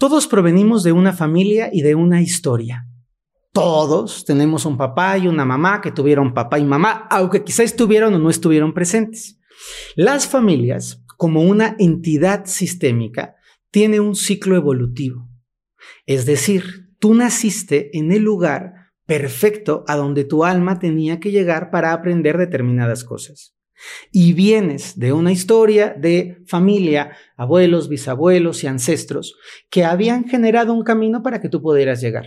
Todos provenimos de una familia y de una historia. Todos tenemos un papá y una mamá que tuvieron papá y mamá, aunque quizá estuvieron o no estuvieron presentes. Las familias, como una entidad sistémica, tienen un ciclo evolutivo. Es decir, tú naciste en el lugar perfecto a donde tu alma tenía que llegar para aprender determinadas cosas y vienes de una historia de familia, abuelos, bisabuelos y ancestros que habían generado un camino para que tú pudieras llegar.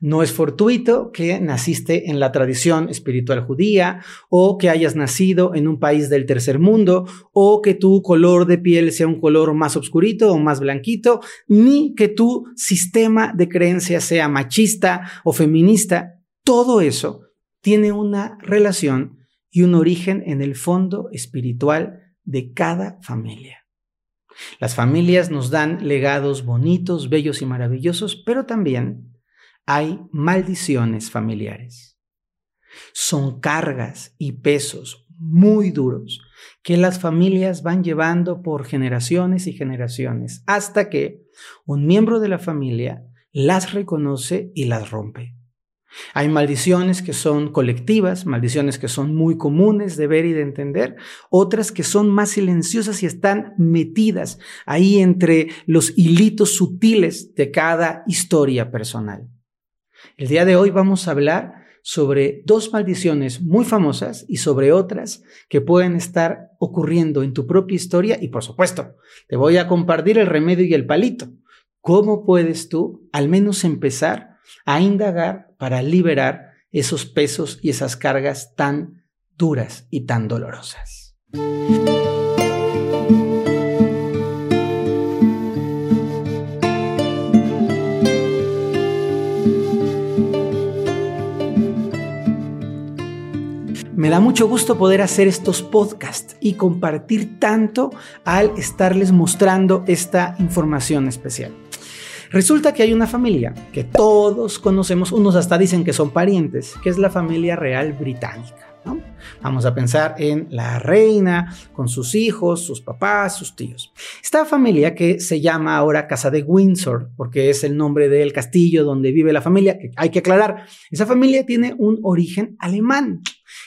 No es fortuito que naciste en la tradición espiritual judía o que hayas nacido en un país del tercer mundo o que tu color de piel sea un color más oscurito o más blanquito, ni que tu sistema de creencias sea machista o feminista. Todo eso tiene una relación y un origen en el fondo espiritual de cada familia. Las familias nos dan legados bonitos, bellos y maravillosos, pero también hay maldiciones familiares. Son cargas y pesos muy duros que las familias van llevando por generaciones y generaciones hasta que un miembro de la familia las reconoce y las rompe. Hay maldiciones que son colectivas, maldiciones que son muy comunes de ver y de entender, otras que son más silenciosas y están metidas ahí entre los hilitos sutiles de cada historia personal. El día de hoy vamos a hablar sobre dos maldiciones muy famosas y sobre otras que pueden estar ocurriendo en tu propia historia y por supuesto, te voy a compartir el remedio y el palito. ¿Cómo puedes tú al menos empezar a indagar para liberar esos pesos y esas cargas tan duras y tan dolorosas. Me da mucho gusto poder hacer estos podcasts y compartir tanto al estarles mostrando esta información especial. Resulta que hay una familia que todos conocemos, unos hasta dicen que son parientes, que es la familia real británica. Vamos a pensar en la reina con sus hijos, sus papás, sus tíos. Esta familia que se llama ahora Casa de Windsor, porque es el nombre del castillo donde vive la familia, hay que aclarar, esa familia tiene un origen alemán.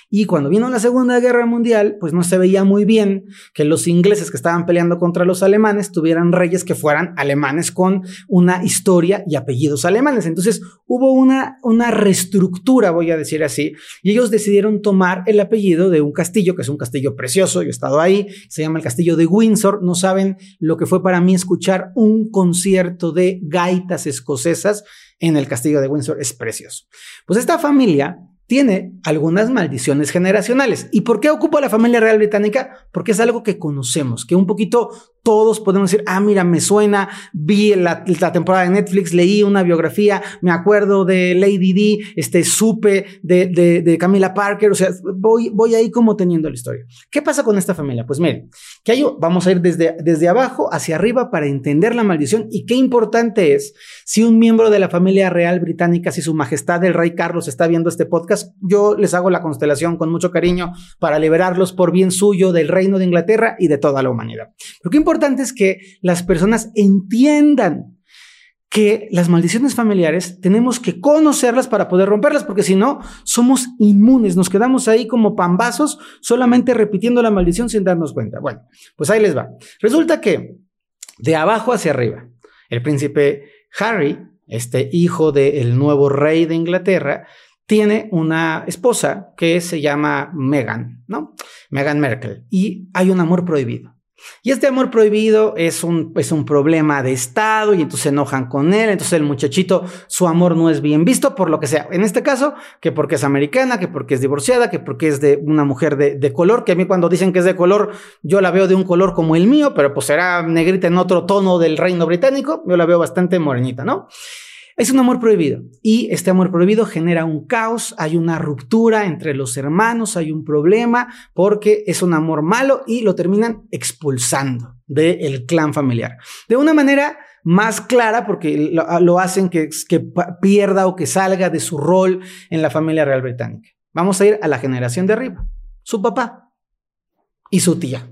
Y cuando vino la Segunda Guerra Mundial, pues no se veía muy bien que los ingleses que estaban peleando contra los alemanes tuvieran reyes que fueran alemanes con una historia y apellidos alemanes. Entonces hubo una, una reestructura, voy a decir así, y ellos decidieron tomar el apellido de un castillo, que es un castillo precioso, yo he estado ahí, se llama el castillo de Windsor. No saben lo que fue para mí escuchar un concierto de gaitas escocesas en el castillo de Windsor, es precioso. Pues esta familia tiene algunas maldiciones generacionales. ¿Y por qué ocupa la familia real británica? Porque es algo que conocemos, que un poquito todos podemos decir, ah, mira, me suena, vi la, temporada de Netflix, leí una biografía, me acuerdo de Lady D, este, supe de, de, Camila Parker, o sea, voy, voy ahí como teniendo la historia. ¿Qué pasa con esta familia? Pues miren, que hay, vamos a ir desde, desde abajo hacia arriba para entender la maldición y qué importante es si un miembro de la familia real británica, si su majestad el rey Carlos está viendo este podcast, yo les hago la constelación con mucho cariño para liberarlos por bien suyo del reino de Inglaterra y de toda la humanidad. Pero qué es que las personas entiendan que las maldiciones familiares tenemos que conocerlas para poder romperlas, porque si no, somos inmunes, nos quedamos ahí como pambazos solamente repitiendo la maldición sin darnos cuenta. Bueno, pues ahí les va. Resulta que de abajo hacia arriba, el príncipe Harry, este hijo del nuevo rey de Inglaterra, tiene una esposa que se llama Meghan, ¿no? Meghan Merkel, y hay un amor prohibido. Y este amor prohibido es un, es un problema de Estado y entonces se enojan con él, entonces el muchachito, su amor no es bien visto por lo que sea. En este caso, que porque es americana, que porque es divorciada, que porque es de una mujer de, de color, que a mí cuando dicen que es de color, yo la veo de un color como el mío, pero pues será negrita en otro tono del reino británico, yo la veo bastante morenita, ¿no? Es un amor prohibido y este amor prohibido genera un caos, hay una ruptura entre los hermanos, hay un problema porque es un amor malo y lo terminan expulsando del clan familiar. De una manera más clara porque lo, hacen que, que pierda o que salga de su rol en la familia real británica. Vamos a ir a la generación de arriba, su papá y su tía.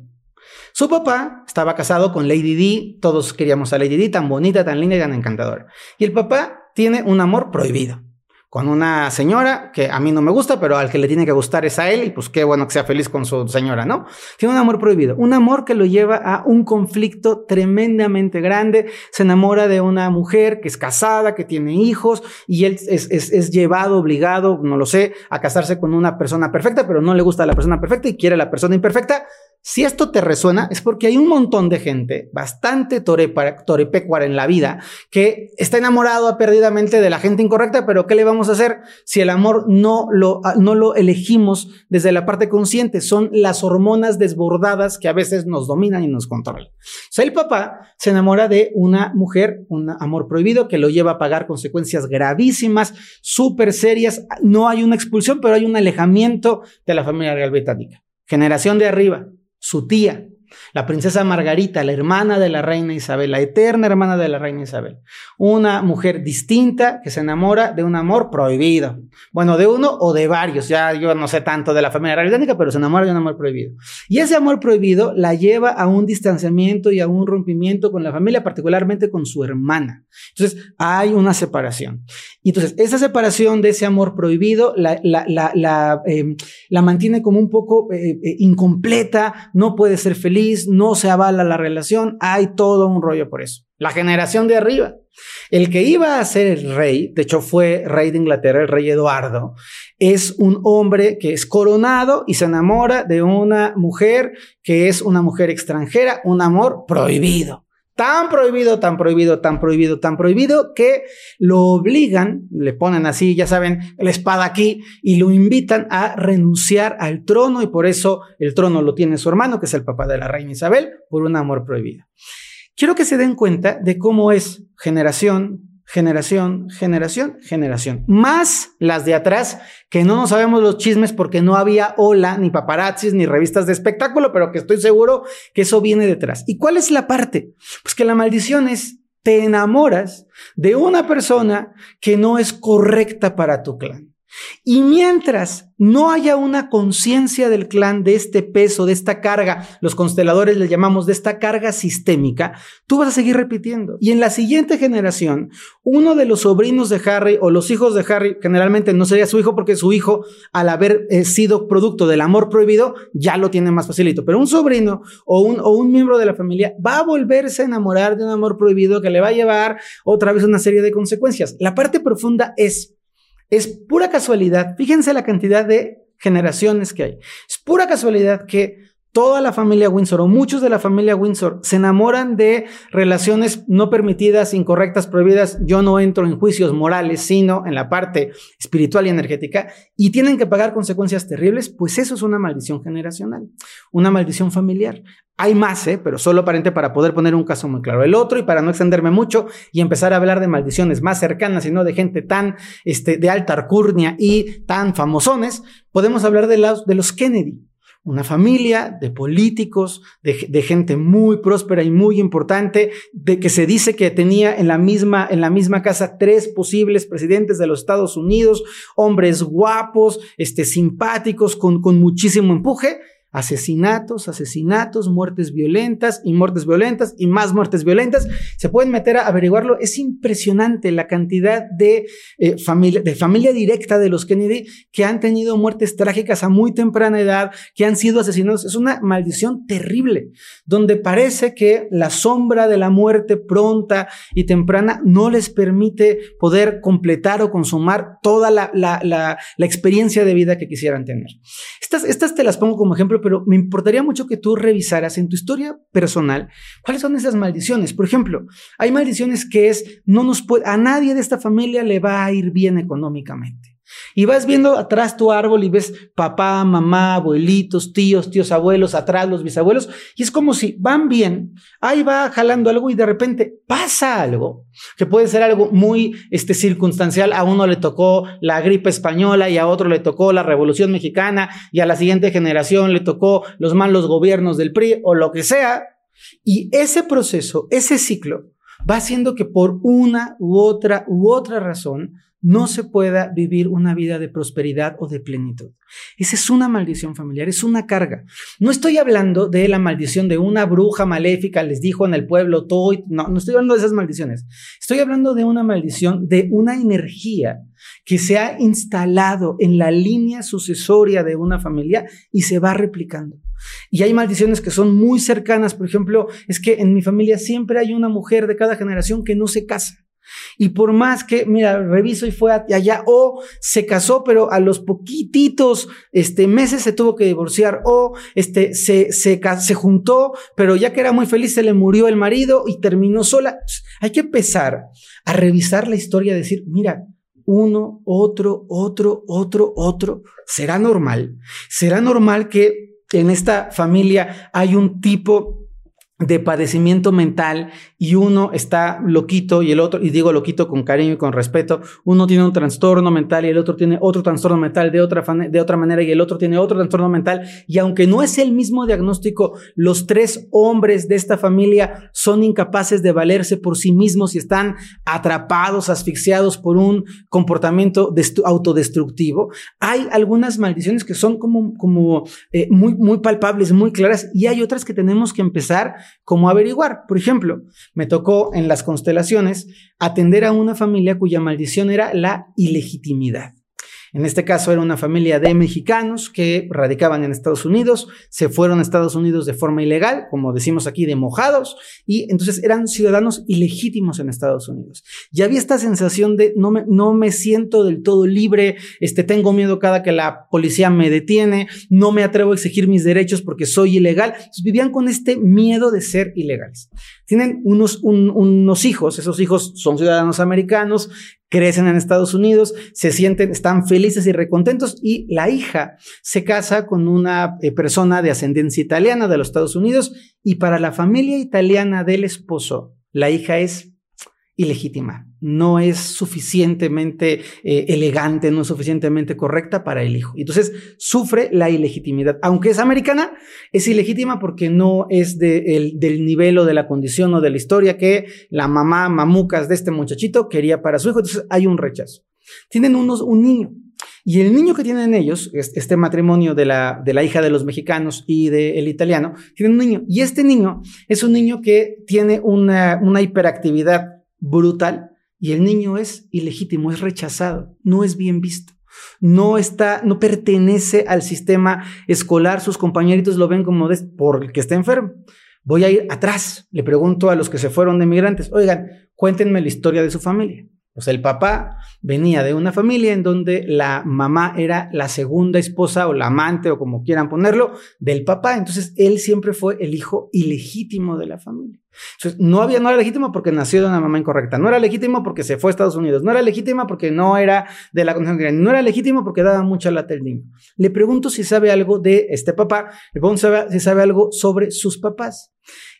Su papá estaba casado con Lady D, todos queríamos a Lady D, tan bonita, tan linda y tan encantadora. Y el papá tiene un amor prohibido con una señora que a mí no me gusta, pero al que le tiene que gustar es a él y pues qué bueno que sea feliz con su señora, ¿no? Tiene un amor prohibido, un amor que lo lleva a un conflicto tremendamente grande, se enamora de una mujer que es casada, que tiene hijos y él es, llevado, obligado, no lo sé, a casarse con una persona perfecta, pero no le gusta la persona perfecta y quiere la persona imperfecta si esto te resuena, es porque hay un montón de gente bastante torepecuar en la vida que está enamorado perdidamente de la gente incorrecta, pero ¿qué le vamos a hacer si el amor no lo, ah, no lo elegimos desde la parte consciente? Son las hormonas desbordadas que a veces nos dominan y nos controlan. O sea, el papá se enamora de una mujer, un amor prohibido que lo lleva a pagar consecuencias gravísimas, súper serias. No hay una expulsión, pero hay un alejamiento de la familia real británica. Generación de arriba su tía, la princesa Margarita, la hermana de la reina Isabel, la eterna hermana de la reina Isabel. Una mujer distinta que se enamora de un amor prohibido. Bueno, de uno o de varios. Ya yo no sé tanto de la familia británica, pero se enamora de un amor prohibido. Y ese amor prohibido la lleva a un distanciamiento y a un rompimiento con la familia, particularmente con su hermana. Entonces, hay una separación. Y entonces, esa separación de ese amor prohibido la, em, mantiene como un poco eh, eh, incompleta, no puede ser feliz no se avala la relación, hay todo un rollo por eso. La generación de arriba. El que iba a ser el rey, de hecho fue rey de Inglaterra, el rey Eduardo, es un hombre que es coronado y se enamora de una mujer que es una mujer extranjera, un amor prohibido. Tan prohibido, tan prohibido, tan prohibido, tan prohibido que lo obligan, le ponen así, ya saben, la espada aquí y lo invitan a renunciar al trono y por eso el trono lo tiene su hermano, que es el papá de la reina Isabel, por un amor prohibido. Quiero que se den cuenta de cómo es generación generación, generación, generación. Más las de atrás, que no nos sabemos los chismes porque no había hola, ni paparazzis, ni revistas de espectáculo, pero que estoy seguro que eso viene detrás. ¿Y cuál es la parte? Pues que la maldición es, te enamoras de una persona que no es correcta para tu clan. Y mientras no haya una conciencia del clan de este peso, de esta carga, los consteladores le llamamos de esta carga sistémica, tú vas a seguir repitiendo. Y en la siguiente generación, uno de los sobrinos de Harry o los hijos de Harry, generalmente no sería su hijo porque su hijo, al haber eh, sido producto del amor prohibido, ya lo tiene más facilito. Pero un sobrino o un, o un miembro de la familia va a volverse a enamorar de un amor prohibido que le va a llevar otra vez una serie de consecuencias. La parte profunda es es pura casualidad, fíjense la cantidad de generaciones que hay. Es pura casualidad que toda la familia Windsor o muchos de la familia Windsor se enamoran de relaciones no permitidas, incorrectas, prohibidas. Yo no entro en juicios morales, sino en la parte espiritual y energética y tienen que pagar consecuencias terribles, pues eso es una maldición generacional, una maldición familiar. Hay más, ¿eh? pero solo aparente para poder poner un caso muy claro. El otro, y para no extenderme mucho y empezar a hablar de maldiciones más cercanas y no de gente tan este, de alta arcurnia y tan famosones, podemos hablar de los, de los Kennedy una familia de políticos, de, gente muy próspera y muy importante, de que se dice que tenía en la misma, en la misma casa tres posibles presidentes de los Estados Unidos, hombres guapos, este, simpáticos, con, con muchísimo empuje, asesinatos, asesinatos, muertes violentas y muertes violentas y más muertes violentas. Se pueden meter a averiguarlo. Es impresionante la cantidad de, eh, familia, de familia directa de los Kennedy que han tenido muertes trágicas a muy temprana edad, que han sido asesinados. Es una maldición terrible, donde parece que la sombra de la muerte pronta y temprana no les permite poder completar o consumar toda la, la, la, la experiencia de vida que quisieran tener. Estas, estas te las pongo como ejemplo pero me importaría mucho que tú revisaras en tu historia personal cuáles son esas maldiciones. Por ejemplo, hay maldiciones que es, no nos puede, a nadie de esta familia le va a ir bien económicamente. Y vas viendo atrás tu árbol y ves papá, mamá, abuelitos, tíos, tíos abuelos, atrás los bisabuelos, y es como si van bien, ahí va jalando algo y de repente pasa algo, que puede ser algo muy este, circunstancial. A uno le tocó la gripe española y a otro le tocó la revolución mexicana y a la siguiente generación le tocó los malos gobiernos del PRI o lo que sea. Y ese proceso, ese ciclo, va haciendo que por una u otra u otra razón no se pueda vivir una vida de prosperidad o de plenitud. Esa es una maldición familiar, es una carga. No estoy hablando de la maldición de una bruja maléfica, les dijo en el pueblo todo, no, no estoy hablando de esas maldiciones. Estoy hablando de una maldición de una energía que se ha instalado en la línea sucesoria de una familia y se va replicando. Y hay maldiciones que son muy cercanas, por ejemplo, es que en mi familia siempre hay una mujer de cada generación que no se casa. Y por más que, mira, reviso y fue allá, o se casó, pero a los poquititos este, meses se tuvo que divorciar, o este, se, se, se juntó, pero ya que era muy feliz, se le murió el marido y terminó sola. Hay que empezar a revisar la historia, decir, mira, uno, otro, otro, otro, otro. ¿Será normal? ¿Será normal que en esta familia hay un tipo de padecimiento mental y uno está loquito y el otro, y digo loquito con cariño y con respeto, uno tiene un trastorno mental y el otro tiene otro trastorno mental de otra, de otra manera y el otro tiene otro trastorno mental y aunque no es el mismo diagnóstico, los tres hombres de esta familia son incapaces de valerse por sí mismos y están atrapados, asfixiados por un comportamiento autodestructivo. Hay algunas maldiciones que son como, como eh, muy, muy palpables, muy claras y hay otras que tenemos que empezar como averiguar. Por ejemplo, me tocó en las constelaciones atender a una familia cuya maldición era la ilegitimidad. En este caso era una familia de mexicanos que radicaban en Estados Unidos, se fueron a Estados Unidos de forma ilegal, como decimos aquí, de mojados, y entonces eran ciudadanos ilegítimos en Estados Unidos. Y había esta sensación de no me, no me siento del todo libre, este, tengo miedo cada que la policía me detiene, no me atrevo a exigir mis derechos porque soy ilegal. vivían con este miedo de ser ilegales. Tienen unos, unos hijos, esos hijos son ciudadanos americanos, crecen en Estados Unidos, se sienten, están felices y recontentos y la hija se casa con una eh, persona de ascendencia italiana de los Estados Unidos y para la familia italiana del esposo, la hija es ilegítima, no es suficientemente eh, elegante, no es suficientemente correcta para el hijo. Entonces sufre la ilegitimidad. Aunque es americana, es ilegítima porque no es del nivel o de la condición o de la historia que la mamá mamucas de este muchachito quería para su hijo. Entonces hay un rechazo. Tienen unos, un niño. Y el niño que tienen ellos, este matrimonio de la, de la hija de los mexicanos y del italiano, tienen un niño. Y este niño es un niño que tiene una, una hiperactividad brutal y el niño es ilegítimo, es rechazado, no es bien visto. No está, no pertenece al sistema escolar, sus compañeritos lo ven como por porque está enfermo. Voy a ir atrás, le pregunto a los que se fueron de migrantes, oigan, cuéntenme la historia de su familia. Pues el papá venía de una familia en donde la mamá era la segunda esposa o la amante o como quieran ponerlo del papá. Entonces él siempre fue el hijo ilegítimo de la familia. Entonces no había, no era legítimo porque nació de una mamá incorrecta. No era legítimo porque se fue a Estados Unidos. No era legítimo porque no era de la condición No era legítimo porque daba mucha lata el niño. Le pregunto si sabe algo de este papá. Le pregunto si sabe algo sobre sus papás.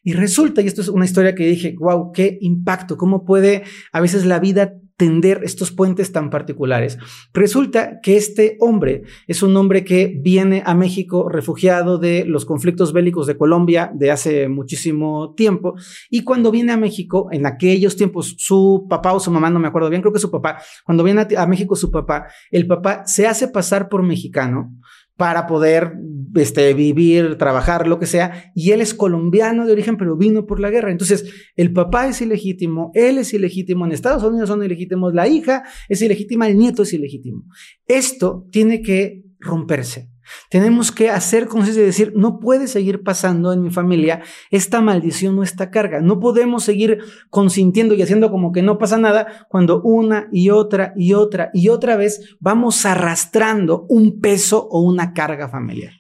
Y resulta, y esto es una historia que dije, wow, qué impacto, cómo puede a veces la vida tender estos puentes tan particulares. Resulta que este hombre es un hombre que viene a México refugiado de los conflictos bélicos de Colombia de hace muchísimo tiempo y cuando viene a México, en aquellos tiempos, su papá o su mamá, no me acuerdo bien, creo que su papá, cuando viene a, México su papá, el papá se hace pasar por mexicano para poder este, vivir, trabajar, lo que sea. Y él es colombiano de origen, pero vino por la guerra. Entonces, el papá es ilegítimo, él es ilegítimo, en Estados Unidos son ilegítimos, la hija es ilegítima, el nieto es ilegítimo. Esto tiene que romperse. Tenemos que hacer conciencia de decir, no puede seguir pasando en mi familia esta maldición o esta carga. No podemos seguir consintiendo y haciendo como que no pasa nada cuando una y otra y otra y otra vez vamos arrastrando un peso o una carga familiar.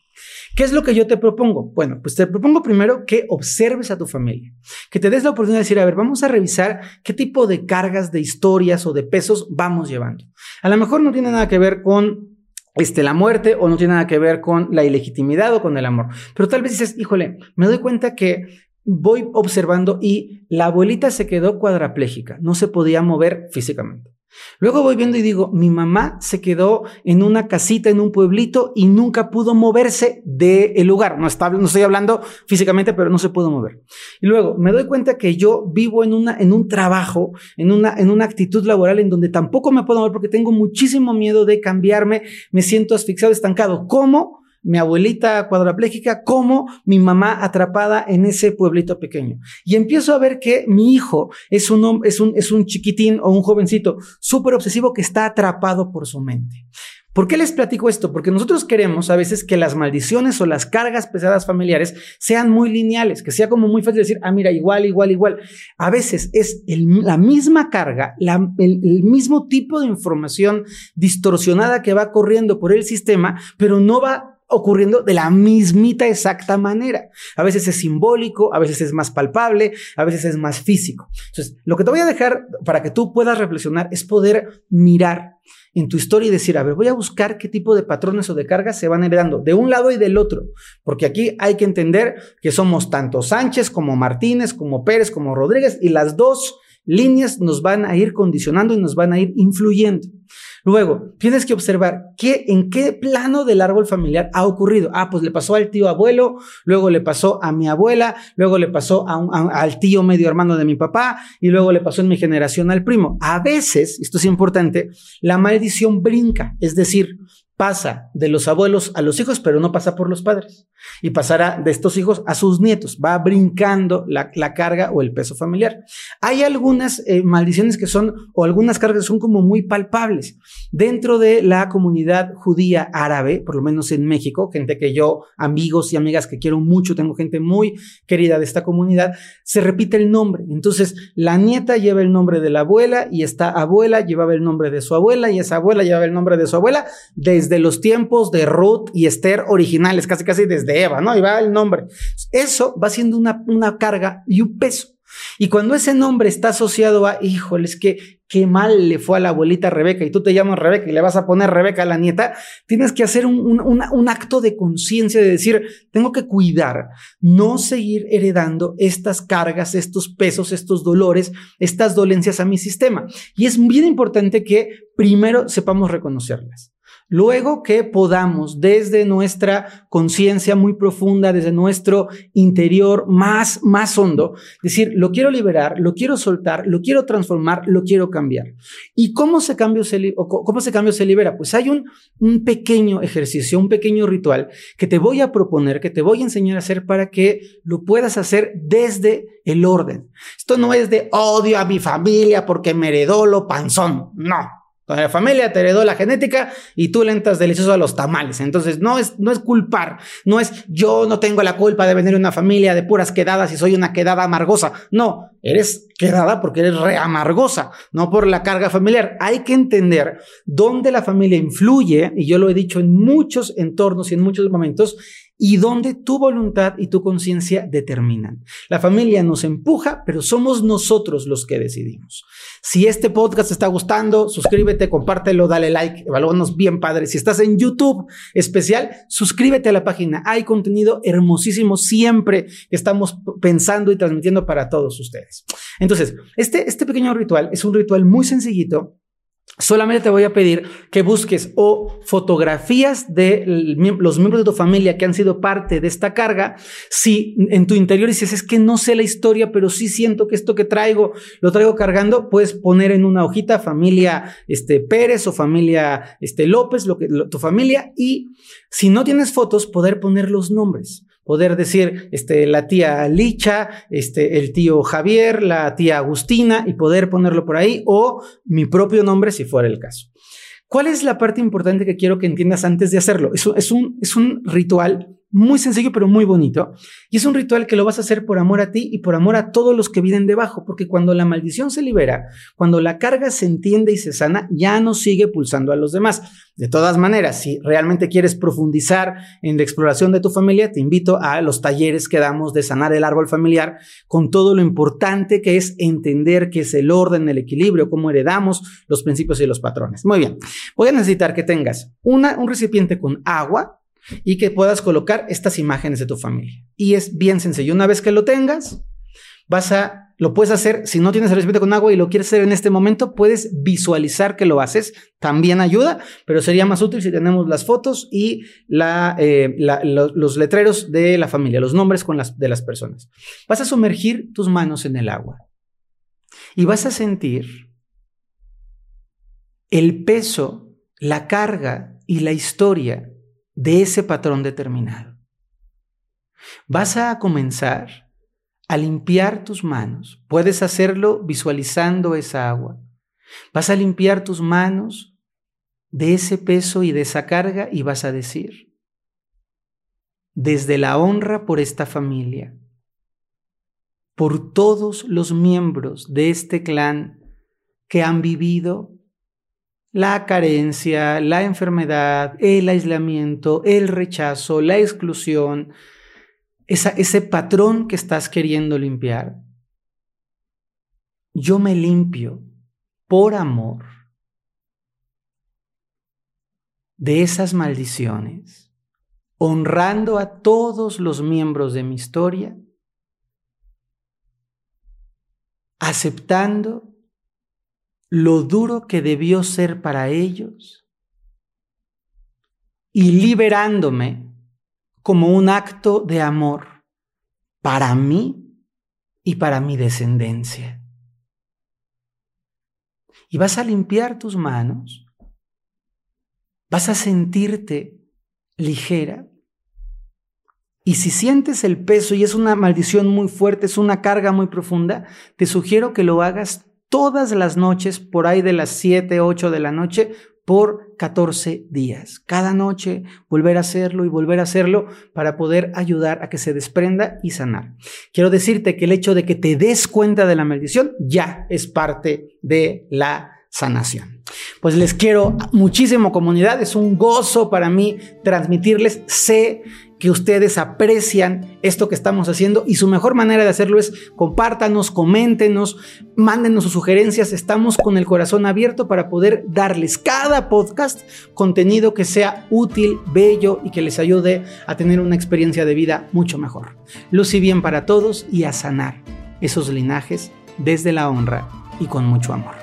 ¿Qué es lo que yo te propongo? Bueno, pues te propongo primero que observes a tu familia, que te des la oportunidad de decir, a ver, vamos a revisar qué tipo de cargas, de historias o de pesos vamos llevando. A lo mejor no tiene nada que ver con este, la muerte o no tiene nada que ver con la ilegitimidad o con el amor. Pero tal vez dices, híjole, me doy cuenta que voy observando y la abuelita se quedó cuadraplégica, no se podía mover físicamente. Luego voy viendo y digo, mi mamá se quedó en una casita en un pueblito y nunca pudo moverse del lugar. No, está, no estoy hablando físicamente, pero no se pudo mover. Y luego me doy cuenta que yo vivo en, una, en un trabajo, en una, en una actitud laboral en donde tampoco me puedo mover porque tengo muchísimo miedo de cambiarme, me siento asfixiado, estancado. ¿Cómo? Mi abuelita cuadraplégica como mi mamá atrapada en ese pueblito pequeño. Y empiezo a ver que mi hijo es un, es un, es un chiquitín o un jovencito súper obsesivo que está atrapado por su mente. ¿Por qué les platico esto? Porque nosotros queremos a veces que las maldiciones o las cargas pesadas familiares sean muy lineales, que sea como muy fácil decir, ah, mira, igual, igual, igual. A veces es la misma carga, el, el mismo tipo de información distorsionada que va corriendo por el sistema, pero no va ocurriendo de la mismita exacta manera. A veces es simbólico, a veces es más palpable, a veces es más físico. Entonces, lo que te voy a dejar para que tú puedas reflexionar es poder mirar en tu historia y decir, a ver, voy a buscar qué tipo de patrones o de cargas se van heredando de un lado y del otro, porque aquí hay que entender que somos tanto Sánchez como Martínez, como Pérez, como Rodríguez, y las dos líneas nos van a ir condicionando y nos van a ir influyendo. Luego, tienes que observar qué, en qué plano del árbol familiar ha ocurrido. Ah, pues le pasó al tío abuelo, luego le pasó a mi abuela, luego le pasó al tío medio hermano de mi papá y luego le pasó en mi generación al primo. A veces, esto es importante, la maldición brinca, es decir, pasa de los abuelos a los hijos, pero no pasa por los padres. Y pasará de estos hijos a sus nietos. Va brincando la, carga o el peso familiar. Hay algunas eh, maldiciones que son, o algunas cargas que son como muy palpables. Dentro de la comunidad judía árabe, por lo menos en México, gente que yo, amigos y amigas que quiero mucho, tengo gente muy querida de esta comunidad, se repite el nombre. Entonces, la nieta lleva el nombre de la abuela y esta abuela llevaba el nombre de su abuela y esa abuela llevaba el nombre de su abuela desde de los tiempos de Ruth y Esther originales, casi casi desde Eva, ¿no? Y va el nombre. Eso va siendo una, una carga y un peso. Y cuando ese nombre está asociado a, híjoles, que qué mal le fue a la abuelita Rebeca y tú te llamas Rebeca y le vas a poner Rebeca a la nieta, tienes que hacer un, un acto de conciencia de decir, tengo que cuidar, no seguir heredando estas cargas, estos pesos, estos dolores, estas dolencias a mi sistema. Y es bien importante que primero sepamos reconocerlas. Luego que podamos desde nuestra conciencia muy profunda, desde nuestro interior más, más hondo, decir, lo quiero liberar, lo quiero soltar, lo quiero transformar, lo quiero cambiar. ¿Y cómo se cambio se, cómo se, cambio se libera? Pues hay un, un pequeño ejercicio, un pequeño ritual que te voy a proponer, que te voy a enseñar a hacer para que lo puedas hacer desde el orden. Esto no es de odio a mi familia porque me heredó lo panzón, no. Con la familia te heredó la genética y tú le entras delicioso a los tamales. Entonces, no es, no es culpar, no es yo no tengo la culpa de venir de una familia de puras quedadas y soy una quedada amargosa. No, eres quedada porque eres reamargosa, no por la carga familiar. Hay que entender dónde la familia influye, y yo lo he dicho en muchos entornos y en muchos momentos, y donde tu voluntad y tu conciencia determinan. La familia nos empuja, pero somos nosotros los que decidimos. Si este podcast te está gustando, suscríbete, compártelo, dale like, evalúanos bien padre. Si estás en YouTube especial, suscríbete a la página. Hay contenido hermosísimo siempre que estamos pensando y transmitiendo para todos ustedes. Entonces, este, este pequeño ritual es un ritual muy sencillito Solamente te voy a pedir que busques o fotografías de los miembros de tu familia que han sido parte de esta carga. Si en tu interior dices, es que no sé la historia, pero sí siento que esto que traigo lo traigo cargando, puedes poner en una hojita familia este, Pérez o familia este, López, lo que, tu familia. Y si no tienes fotos, poder poner los nombres poder decir este, la tía Licha, este, el tío Javier, la tía Agustina y poder ponerlo por ahí o mi propio nombre si fuera el caso. ¿Cuál es la parte importante que quiero que entiendas antes de hacerlo? Eso es un, es un ritual muy sencillo pero muy bonito. Y es un ritual que lo vas a hacer por amor a ti y por amor a todos los que vienen debajo, porque cuando la maldición se libera, cuando la carga se entiende y se sana, ya no sigue pulsando a los demás. De todas maneras, si realmente quieres profundizar en la exploración de tu familia, te invito a los talleres que damos de sanar el árbol familiar con todo lo importante que es entender qué es el orden, el equilibrio, cómo heredamos los principios y los patrones. Muy bien, voy a necesitar que tengas una, un recipiente con agua, y que puedas colocar estas imágenes de tu familia. Y es bien sencillo. Una vez que lo tengas, vas a lo puedes hacer, si no tienes el recipiente con agua y lo quieres hacer en este momento, puedes visualizar que lo haces, también ayuda, pero sería más útil si tenemos las fotos y eh, los letreros de la familia, los nombres con las, de las personas. Vas a sumergir tus manos en el agua y vas a sentir el peso, la carga y la historia de ese patrón determinado. Vas a comenzar a limpiar tus manos. Puedes hacerlo visualizando esa agua. Vas a limpiar tus manos de ese peso y de esa carga y vas a decir, desde la honra por esta familia, por todos los miembros de este clan que han vivido la carencia, la enfermedad, el aislamiento, el rechazo, la exclusión, ese patrón que estás queriendo limpiar. Yo me limpio por amor de esas maldiciones, honrando a todos los miembros de mi historia, aceptando lo duro que debió ser para ellos y liberándome como un acto de amor para mí y para mi descendencia. Y vas a limpiar tus manos, vas a sentirte ligera. Y si sientes el peso y es una maldición muy fuerte, es una carga muy profunda, te sugiero que lo hagas todas las noches, por ahí de las 7, 8 de la noche, por 14 días. Cada noche volver a hacerlo y volver a hacerlo para poder ayudar a que se desprenda y sanar. Quiero decirte que el hecho de que te des cuenta de la maldición ya es parte de la sanación. Pues les quiero muchísimo comunidad, es un gozo para mí transmitirles, sé que ustedes aprecian esto que estamos haciendo y su mejor manera de hacerlo es compártanos, coméntenos, mándenos sus sugerencias. Estamos con el corazón abierto para poder darles cada podcast contenido que sea útil, bello y que les ayude a tener una experiencia de vida mucho mejor. Luz y bien para todos y a sanar esos linajes desde la honra y con mucho amor.